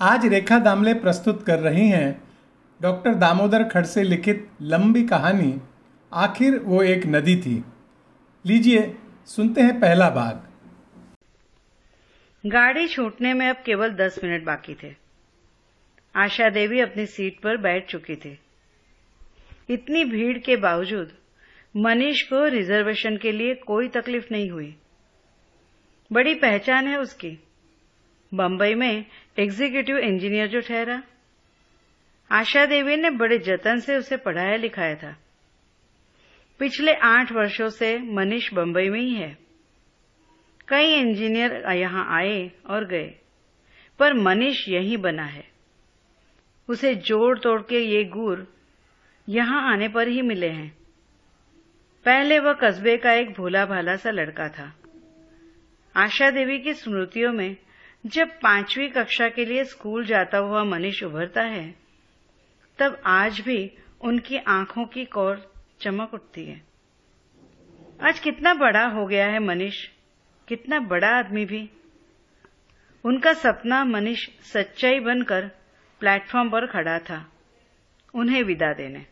आज रेखा दामले प्रस्तुत कर रही हैं डॉक्टर दामोदर खड़से लिखित लंबी कहानी, आखिर वो एक नदी थी। लीजिए, सुनते हैं पहला भाग। गाड़ी छूटने में अब केवल दस मिनट बाकी थे। आशा देवी अपनी सीट पर बैठ चुकी थी। इतनी भीड़ के बावजूद मनीष को रिजर्वेशन के लिए कोई तकलीफ़ नहीं हुई। बड़ी पहचान है उसकी। बंबई में एग्जीक्यूटिव इंजीनियर जो ठहरा। आशा देवी ने बड़े जतन से उसे पढ़ाया लिखाया था। पिछले आठ वर्षों से मनीष बंबई में ही है। कई इंजीनियर यहाँ आए और गए, पर मनीष यहीं बना है। उसे जोड़ तोड़ के ये गुर यहाँ आने पर ही मिले हैं। पहले वह कस्बे का एक भोला भाला सा लड़का था। आशा देवी की स्मृतियों में जब पांचवी कक्षा के लिए स्कूल जाता हुआ मनीष उभरता है, तब आज भी उनकी आँखों की कोर चमक उठती है। आज कितना बड़ा हो गया है मनीष, कितना बड़ा आदमी भी। उनका सपना मनीष सच्चाई बनकर प्लेटफॉर्म पर खड़ा था, उन्हें विदा देने।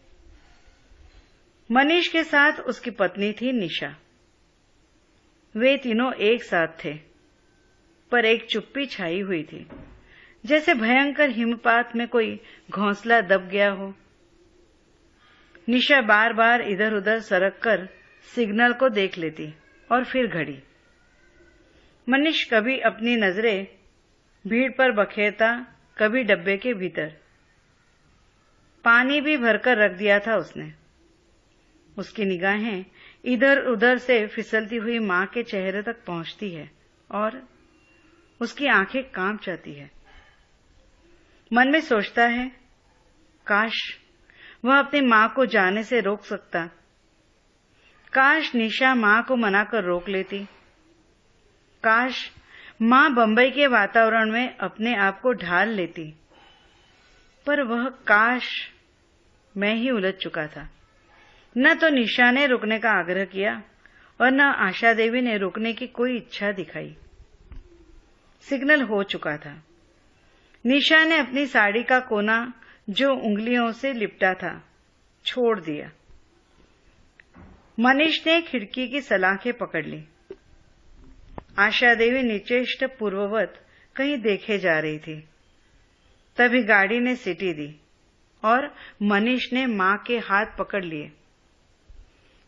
मनीष के साथ उसकी पत्नी थी निशा। वे तीनों एक साथ थे। पर एक चुप्पी छाई हुई थी। जैसे भयंकर हिमपात में कोई घोंसला दब गया हो। निशा बार बार इधर उधर सरक कर सिग्नल को देख लेती और फिर घड़ी। मनीष कभी अपनी नज़रें भीड़ पर बखेरता, कभी डब्बे के भीतर। पानी भी भरकर रख दिया था उसने। उसकी निगाहें इधर उधर से फिसलती हुई माँ के चेहरे तक पहुँचती है और उसकी आँखें काँप जाती है। मन में सोचता है, काश वह अपनी माँ को जाने से रोक सकता। काश निशा माँ को मनाकर रोक लेती। काश माँ बंबई के वातावरण में अपने आप को ढाल लेती। पर वह काश मैं ही उलझ चुका था। न तो निशा ने रुकने का आग्रह किया और न आशा देवी ने रुकने की कोई इच्छा दिखाई। सिग्नल हो चुका था। निशा ने अपनी साड़ी का कोना जो उंगलियों से लिपटा था, छोड़ दिया। मनीष ने खिड़की की सलाखें पकड़ ली। आशा देवी निचेष्ट पूर्ववत कहीं देखे जा रही थी। तभी गाड़ी ने सीटी दी और मनीष ने माँ के हाथ पकड़ लिए।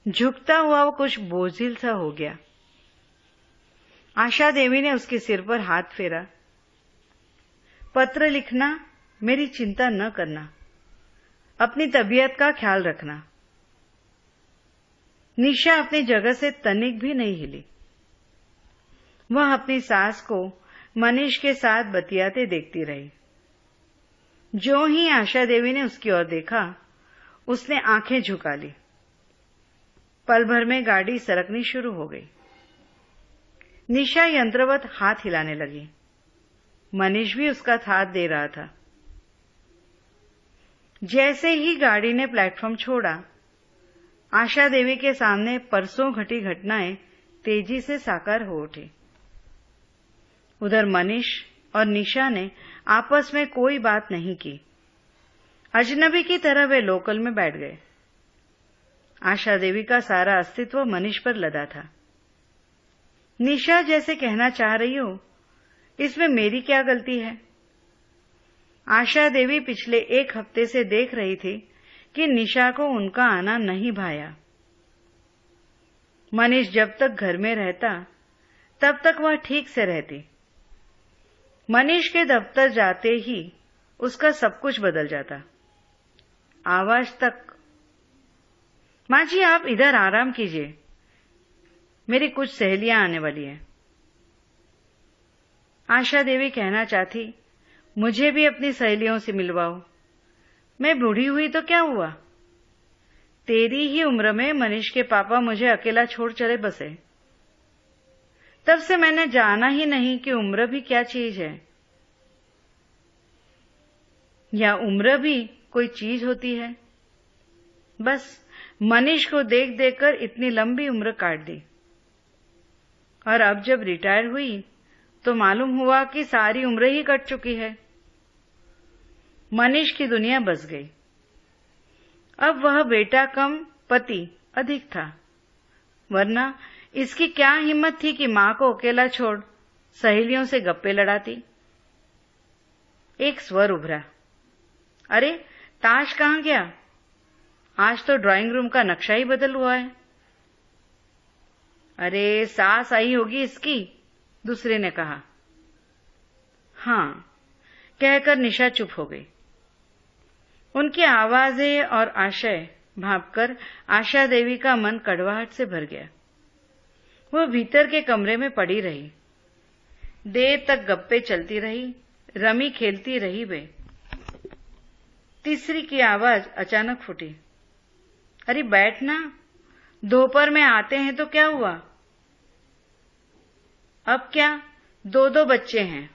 झुकता हुआ वो कुछ बोझिल सा हो गया। आशा देवी ने उसके सिर पर हाथ फेरा। पत्र लिखना, मेरी चिंता न करना। अपनी तबीयत का ख्याल रखना। निशा अपनी जगह से तनिक भी नहीं हिली। वह अपनी सास को मनीष के साथ बतियाते देखती रही। जो ही आशा देवी ने उसकी ओर देखा, उसने आँखें झुका ली। पल भर में गाड़ी सरकनी शुरू हो गई। निशा यंत्रवत हाथ हिलाने लगी। मनीष भी उसका साथ दे रहा था। जैसे ही गाड़ी ने प्लेटफॉर्म छोड़ा, आशा देवी के सामने परसों घटी घटनाएँ तेज़ी से साकार हो उठी। उधर मनीष और निशा ने आपस में कोई बात नहीं की। अजनबी की तरह वे लोकल में बैठ गए। आशा देवी का सारा अस्तित्व मनीष पर लदा था। निशा जैसे कहना चाह रही हो। इसमें मेरी क्या गलती है? आशा देवी पिछले एक हफ़्ते से देख रही थी कि निशा को उनका आना नहीं भाया। मनीष जब तक घर में रहता, तब तक वह ठीक से रहती। मनीष के दफ्तर जाते ही उसका सब कुछ बदल जाता। आवाज़ तक। माँ जी, आप इधर आराम कीजिए। मेरी कुछ सहेलियाँ आने वाली हैं। आशा देवी कहना चाहती, मुझे भी अपनी सहेलियों से मिलवाओ। मैं बूढ़ी हुई तो क्या हुआ? तेरी ही उम्र में मनीष के पापा मुझे अकेला छोड़ चले बसे। तब से मैंने जाना ही नहीं कि उम्र भी क्या चीज़ है। या उम्र भी कोई चीज़ होती है? बस, मनीष को देख देखकर इतनी लंबी उम्र काट दी। और अब जब रिटायर हुई तो मालूम हुआ कि सारी उम्र ही कट चुकी है। मनीष की दुनिया बस गई। अब वह बेटा कम, पति अधिक था। वरना इसकी क्या हिम्मत थी कि माँ को अकेला छोड़, सहेलियों से गप्पे लड़ाती? एक स्वर उभरा। अरे, ताश कहाँ गया? आज तो ड्राइंग रूम का नक्शा ही बदल हुआ है। अरे, सास आई होगी इसकी, दूसरे ने कहा। हाँ, कहकर निशा चुप हो गई। उनकी आवाज़ें और आशय भापकर आशा देवी का मन कड़वाहट से भर गया। वो भीतर के कमरे में पड़ी रही। देर तक गप्पे चलती रही, रमी खेलती रही वे। तीसरी की आवाज़ अचानक फूटी। अरे, बैठना, दोपहर में आते हैं तो क्या हुआ? अब क्या? दो दो बच्चे हैं।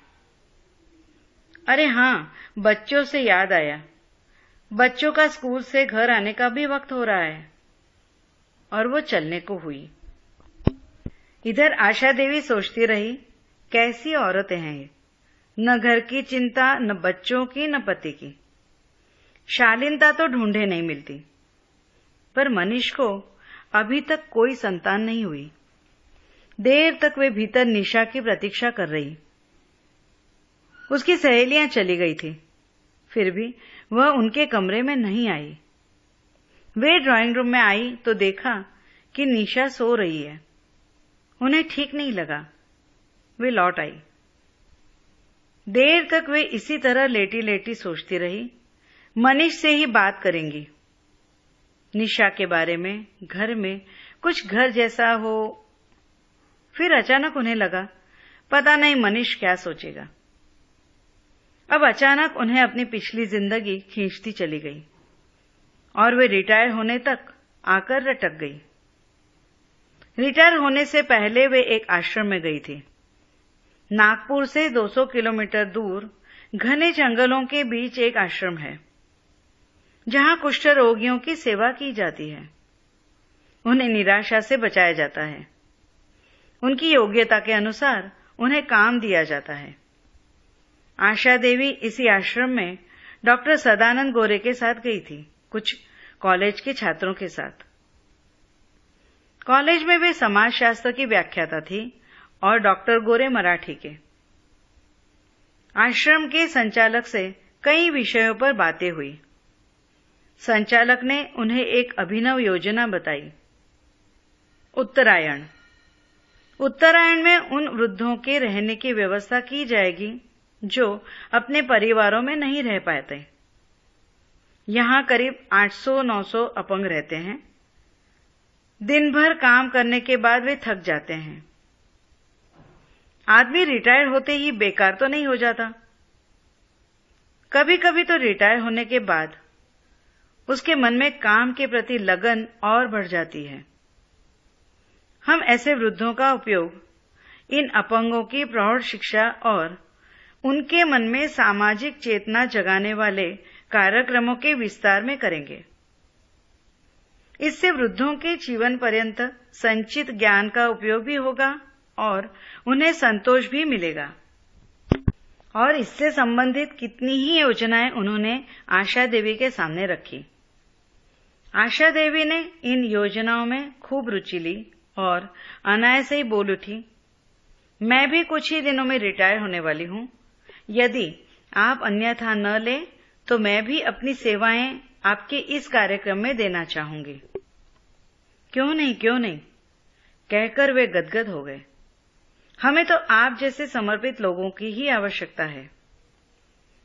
अरे हाँ बच्चों से याद आया। बच्चों का स्कूल से घर आने का भी वक्त हो रहा है। और वो चलने को हुई। इधर आशा देवी सोचती रही, कैसी औरतें हैं ये। न घर की चिंता, न बच्चों की, न पति की। शालीनता तो ढूंढे नहीं मिलती। पर मनीष को अभी तक कोई संतान नहीं हुई। देर तक वे भीतर निशा की प्रतीक्षा कर रही। उसकी सहेलियाँ चली गई थी। फिर भी वह उनके कमरे में नहीं आई। वे ड्राइंग रूम में आई तो देखा कि निशा सो रही है। उन्हें ठीक नहीं लगा। वे लौट आई। देर तक वे इसी तरह लेटी लेटी सोचती रही। मनीष से ही बात करेंगी। निशा के बारे में, घर में, कुछ घर जैसा हो फिर अचानक उन्हें लगा, पता नहीं मनीष क्या सोचेगा। अब अचानक उन्हें अपनी पिछली ज़िंदगी खींचती चली गई और वे रिटायर होने तक आकर रटक गई। रिटायर होने से पहले वे एक आश्रम में गई थी। नागपुर से 200 किलोमीटर दूर घने जंगलों के बीच एक आश्रम है, जहाँ कुष्ठ रोगियों की सेवा की जाती है। उन्हें निराशा से बचाया जाता है। उनकी योग्यता के अनुसार उन्हें काम दिया जाता है। आशा देवी इसी आश्रम में डॉक्टर सदानंद गोरे के साथ गई थी, कुछ कॉलेज के छात्रों के साथ। कॉलेज में वे समाजशास्त्र की व्याख्याता थी और डॉक्टर गोरे मराठी के। आश्रम के संचालक से कई विषयों पर बातें हुई। संचालक ने उन्हें एक अभिनव योजना बताई। उत्तरायण। उत्तरायण में उन वृद्धों के रहने की व्यवस्था की जाएगी जो अपने परिवारों में नहीं रह पाते। यहाँ करीब 800-900 अपंग रहते हैं। दिन भर काम करने के बाद वे थक जाते हैं। आदमी रिटायर होते ही बेकार तो नहीं हो जाता। कभी कभी तो रिटायर होने के बाद उसके मन में काम के प्रति लगन और बढ़ जाती है। हम ऐसे वृद्धों का उपयोग, इन अपंगों की प्रौढ़ शिक्षा और उनके मन में सामाजिक चेतना जगाने वाले कार्यक्रमों के विस्तार में करेंगे। इससे वृद्धों के जीवन पर्यंत संचित ज्ञान का उपयोग भी होगा और उन्हें संतोष भी मिलेगा। और इससे संबंधित कितनी ही योजनाएँ उन्होंने आशा देवी के सामने रखी। आशा देवी ने इन योजनाओं में खूब रुचि ली। और अनायास ही बोल उठी, मैं भी कुछ ही दिनों में रिटायर होने वाली हूँ। यदि आप अन्यथा न ले तो मैं भी अपनी सेवाएँ आपके इस कार्यक्रम में देना चाहूँगी। क्यों नहीं क्यों नहीं? कहकर वे गदगद हो गए। हमें तो आप जैसे समर्पित लोगों की ही आवश्यकता है।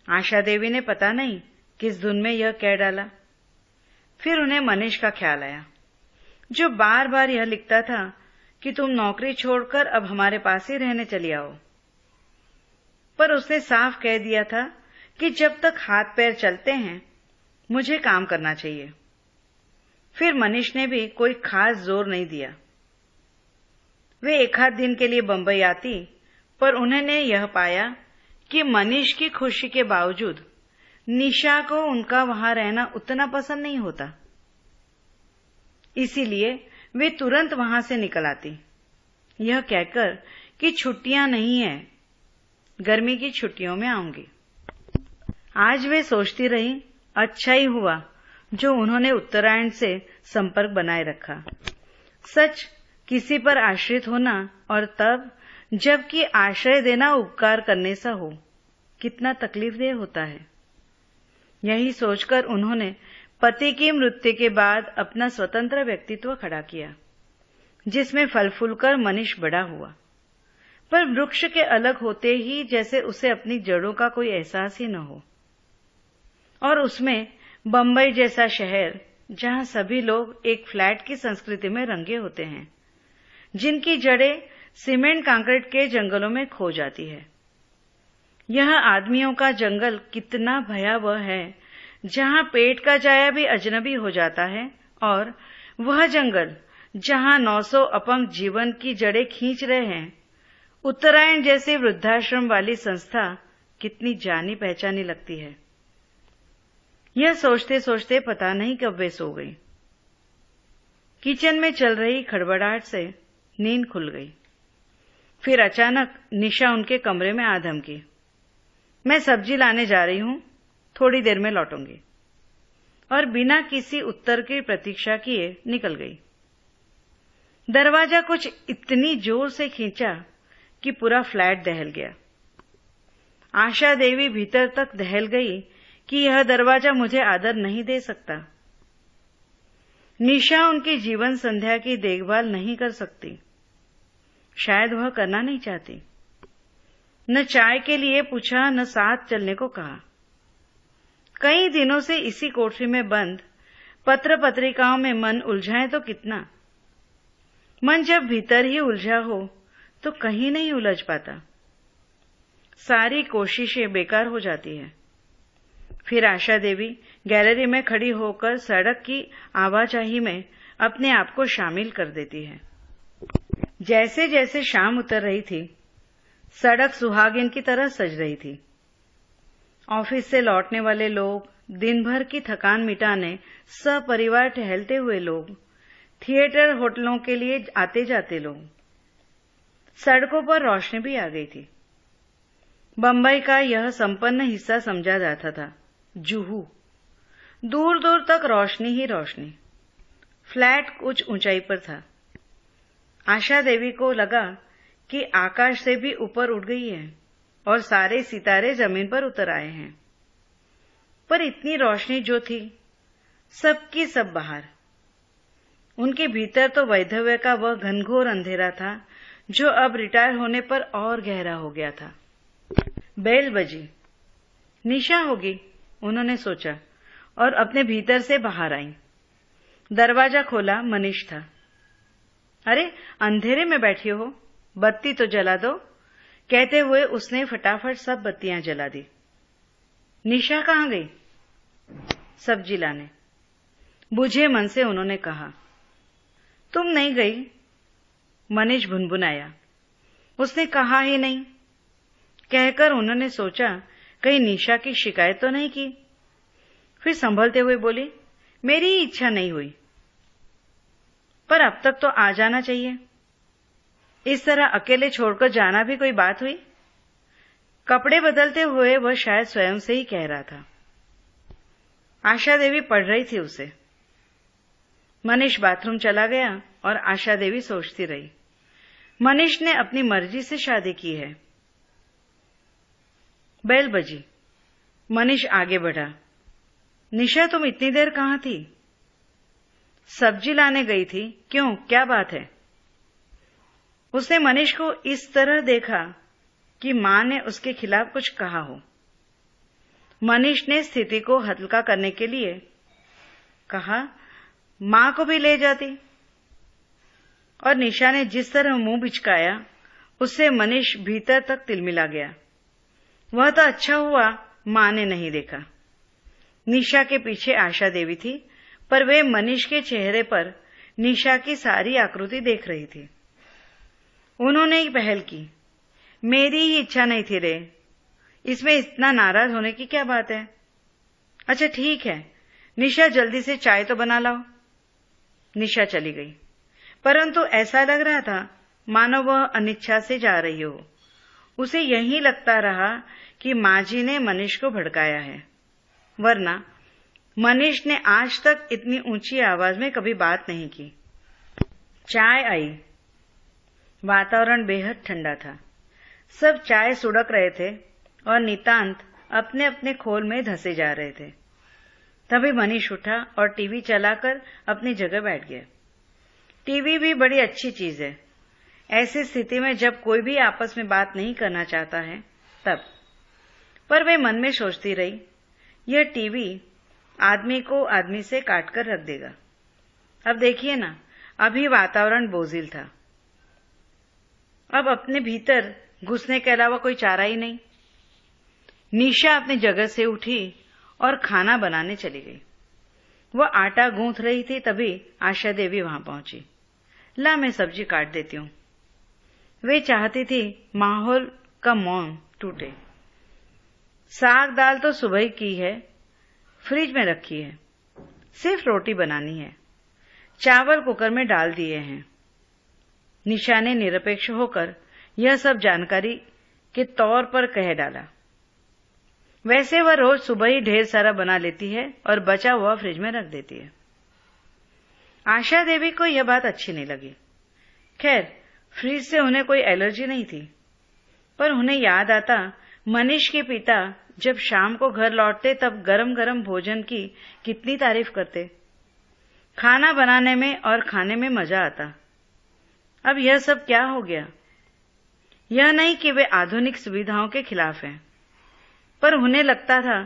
आशा देवी ने पता नहीं किस धुन में यह कह डाला। फिर उन्हें मनीष का ख्याल आया। जो बार बार यह लिखता था कि तुम नौकरी छोड़कर अब हमारे पास ही रहने चली आओ। पर उसने साफ़ कह दिया था कि जब तक हाथ पैर चलते हैं, मुझे काम करना चाहिए। फिर मनीष ने भी कोई खास ज़ोर नहीं दिया। वे एक आध दिन के लिए बंबई आती, पर उन्होंने यह पाया कि मनीष की खुशी के बावजूद निशा को उनका वहाँ रहना उतना पसंद नहीं होता। इसीलिए वे तुरंत वहाँ से निकल आती। यह कहकर कि छुट्टियाँ नहीं है, गर्मी की छुट्टियों में आऊँगी। आज वे सोचती रही अच्छा ही हुआ जो उन्होंने उत्तरायण से संपर्क बनाए रखा। सच किसी पर आश्रित होना और तब जबकि आश्रय देना उपकार करने सा हो, कितना तकलीफ़ तकलीफदेह होता है। यही सोचकर उन्होंने पति की मृत्यु के बाद अपना स्वतंत्र व्यक्तित्व खड़ा किया, जिसमें फल फूलकर मनीष बड़ा हुआ। पर वृक्ष के अलग होते ही जैसे उसे अपनी जड़ों का कोई एहसास ही न हो। और उसमें बंबई जैसा शहर, जहाँ सभी लोग एक फ्लैट की संस्कृति में रंगे होते हैं, जिनकी जड़ें सीमेंट कांक्रीट के जंगलों में खो जाती है। यह आदमियों का जंगल कितना भयावह है जहाँ पेट का जाया भी अजनबी हो जाता है, और वह जंगल जहाँ 900 अपंग जीवन की जड़ें खींच रहे हैं। उत्तरायण जैसे वृद्धाश्रम वाली संस्था कितनी जानी पहचानी लगती है। यह सोचते सोचते पता नहीं कब वे सो गई। किचन में चल रही खड़बड़ाहट से नींद खुल गई। फिर अचानक निशा उनके कमरे में आ धमकी। मैं सब्ज़ी लाने जा रही हूँ थोड़ी देर में लौटूँगी। और बिना किसी उत्तर की प्रतीक्षा किए निकल गई। दरवाज़ा कुछ इतनी ज़ोर से खींचा कि पूरा फ्लैट दहल गया। आशा देवी भीतर तक दहल गई कि यह दरवाज़ा मुझे आदर नहीं दे सकता। निशा उनकी जीवन संध्या की देखभाल नहीं कर सकती। शायद वह करना नहीं चाहती। न चाय के लिए पूछा, न साथ चलने को कहा। कई दिनों से इसी कोठरी में बंद पत्र पत्रिकाओं में मन उलझाए तो कितना? मन जब भीतर ही उलझा हो तो कहीं नहीं उलझ पाता। सारी कोशिशें बेकार हो जाती है। फिर आशा देवी गैलरी में खड़ी होकर सड़क की आवाजाही में अपने आप को शामिल कर देती है। जैसे जैसे शाम उतर रही थी, सड़क सुहागिन की तरह सज रही थी। ऑफ़िस से लौटने वाले लोग दिन भर की थकान मिटाने, सपरिवार टहलते हुए लोग, थिएटर होटलों के लिए आते जाते लोग। सड़कों पर रोशनी भी आ गई थी। बंबई का यह संपन्न हिस्सा समझा जाता था। जूहू। दूर दूर तक रोशनी ही रोशनी। फ्लैट कुछ ऊंचाई पर था। आशा देवी को लगा कि आकाश से भी ऊपर उठ गई है। और सारे सितारे ज़मीन पर उतर आए हैं। पर इतनी रोशनी जो थी, सबकी सब बाहर। उनके भीतर तो वैधव्य का वह घनघोर अंधेरा था, जो अब रिटायर होने पर और गहरा हो गया था। बेल बजी। निशा होगी, उन्होंने सोचा, और अपने भीतर से बाहर आई। दरवाज़ा खोला, मनीष था। अरे, अंधेरे में बैठी हो, बत्ती तो जला दो। कहते हुए उसने फटाफट सब बत्तियाँ जला दी। निशा कहाँ गई? सब्ज़ी लाने। बुझे मन से उन्होंने कहा, तुम नहीं गई? मनीष भुनभुनाया। उसने कहा ही नहीं। कहकर उन्होंने सोचा, कहीं निशा की शिकायत तो नहीं की? फिर संभलते हुए बोली, मेरी इच्छा नहीं हुई। पर अब तक तो आ जाना चाहिए। इस तरह अकेले छोड़कर जाना भी कोई बात हुई? कपड़े बदलते हुए वह शायद स्वयं से ही कह रहा था। आशा देवी पढ़ रही थी उसे। मनीष बाथरूम चला गया और आशा देवी सोचती रही। मनीष ने अपनी मर्ज़ी से शादी की है। बैल बजी। मनीष आगे बढ़ा। निशा, तुम इतनी देर कहाँ थी? सब्ज़ी लाने गई थी। क्यों? क्या बात है? उसने मनीष को इस तरह देखा कि माँ ने उसके खिलाफ कुछ कहा हो। मनीष ने स्थिति को हल्का करने के लिए कहा, माँ को भी ले जाती। और निशा ने जिस तरह मुँह बिचकाया, उससे मनीष भीतर तक तिलमिला गया। वह तो अच्छा हुआ, माँ ने नहीं देखा। निशा के पीछे आशा देवी थी, पर वे मनीष के चेहरे पर निशा की सारी आकृति देख रही थी। उन्होंने ही पहल की। मेरी ही इच्छा नहीं थी रे। इसमें इतना नाराज़ होने की क्या बात है? अच्छा ठीक है। निशा, जल्दी से चाय तो बना लाओ। निशा चली गई। परंतु ऐसा लग रहा था, मानो वह अनिच्छा से जा रही हो। उसे यही लगता रहा कि माँ जी ने मनीष को भड़काया है। वरना, मनीष ने आज तक इतनी ऊँची आवाज़ में कभी बात नहीं की। चाय आई। वातावरण बेहद ठंडा था। सब चाय सुड़क रहे थे और नितांत अपने अपने खोल में धसे जा रहे थे। तभी मनीष उठा और टीवी चलाकर अपनी जगह बैठ गया। टीवी भी बड़ी अच्छी चीज़ है। ऐसी स्थिति में जब कोई भी आपस में बात नहीं करना चाहता है, तब। पर वे मन में सोचती रही, यह टीवी आदमी को आदमी से काटकर रख देगा। अब देखिए ना, अभी वातावरण बोझिल था। अब अपने भीतर घुसने के अलावा कोई चारा ही नहीं। निशा अपनी जगह से उठी और खाना बनाने चली गई। वह आटा गूंथ रही थी, तभी आशा देवी वहाँ पहुँची। ला, मैं सब्ज़ी काट देती हूँ। वे चाहती थी माहौल का मौन टूटे। साग दाल तो सुबह की है, फ्रिज में रखी है, सिर्फ़ रोटी बनानी है, चावल कुकर में डाल दिए हैं। निशा ने निरपेक्ष होकर यह सब जानकारी के तौर पर कह डाला। वैसे वह रोज सुबह ही ढेर सारा बना लेती है और बचा हुआ फ्रिज में रख देती है। आशा देवी को यह बात अच्छी नहीं लगी। खैर, फ्रिज से उन्हें कोई एलर्जी नहीं थी, पर उन्हें याद आता मनीष के पिता जब शाम को घर लौटते तब गरम गरम भोजन की कितनी तारीफ़ करते। खाना बनाने में और खाने में मज़ा आता। अब यह सब क्या हो गया? यह नहीं कि वे आधुनिक सुविधाओं के खिलाफ हैं, पर उन्हें लगता था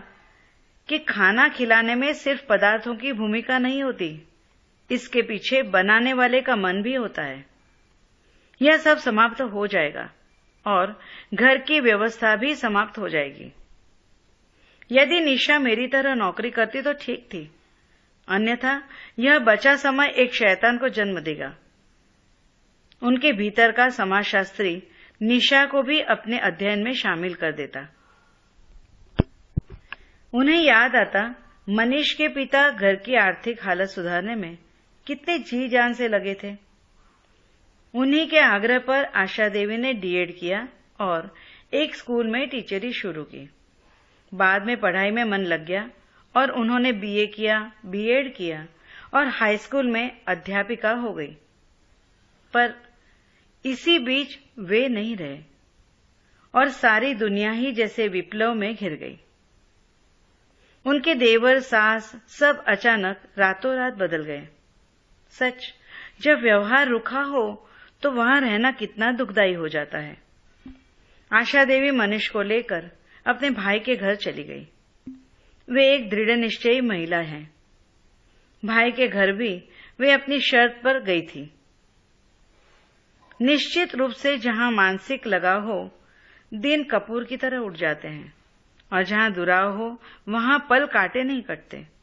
कि खाना खिलाने में सिर्फ़ पदार्थों की भूमिका नहीं होती, इसके पीछे बनाने वाले का मन भी होता है। यह सब समाप्त हो जाएगा और घर की व्यवस्था भी समाप्त हो जाएगी। यदि निशा मेरी तरह नौकरी करती तो ठीक थी, अन्यथा यह बचा समय एक शैतान को जन्म देगा। उनके भीतर का समाजशास्त्री निशा को भी अपने अध्ययन में शामिल कर देता। उन्हें याद आता, मनीष के पिता घर की आर्थिक हालत सुधारने में कितने जी जान से लगे थे। उन्हीं के आग्रह पर आशा देवी ने डीएड किया और एक स्कूल में टीचरी शुरू की। बाद में पढ़ाई में मन लग गया और उन्होंने बीए किया बीएड किया और हाई स्कूल में अध्यापिका हो गई। पर इसी बीच वे नहीं रहे और सारी दुनिया ही जैसे विप्लव में घिर गई। उनके देवर सास सब अचानक रातों रात बदल गए। सच, जब व्यवहार रुखा हो तो वहाँ रहना कितना दुखदायी हो जाता है। आशा देवी मनीष को लेकर अपने भाई के घर चली गई। वे एक दृढ़ निश्चयी महिला हैं। भाई के घर भी वे अपनी शर्त पर गई थी। निश्चित रूप से जहाँ मानसिक लगाव हो, दिन कपूर की तरह उठ जाते हैं, और जहाँ दुराव हो, वहाँ पल काटे नहीं कटते।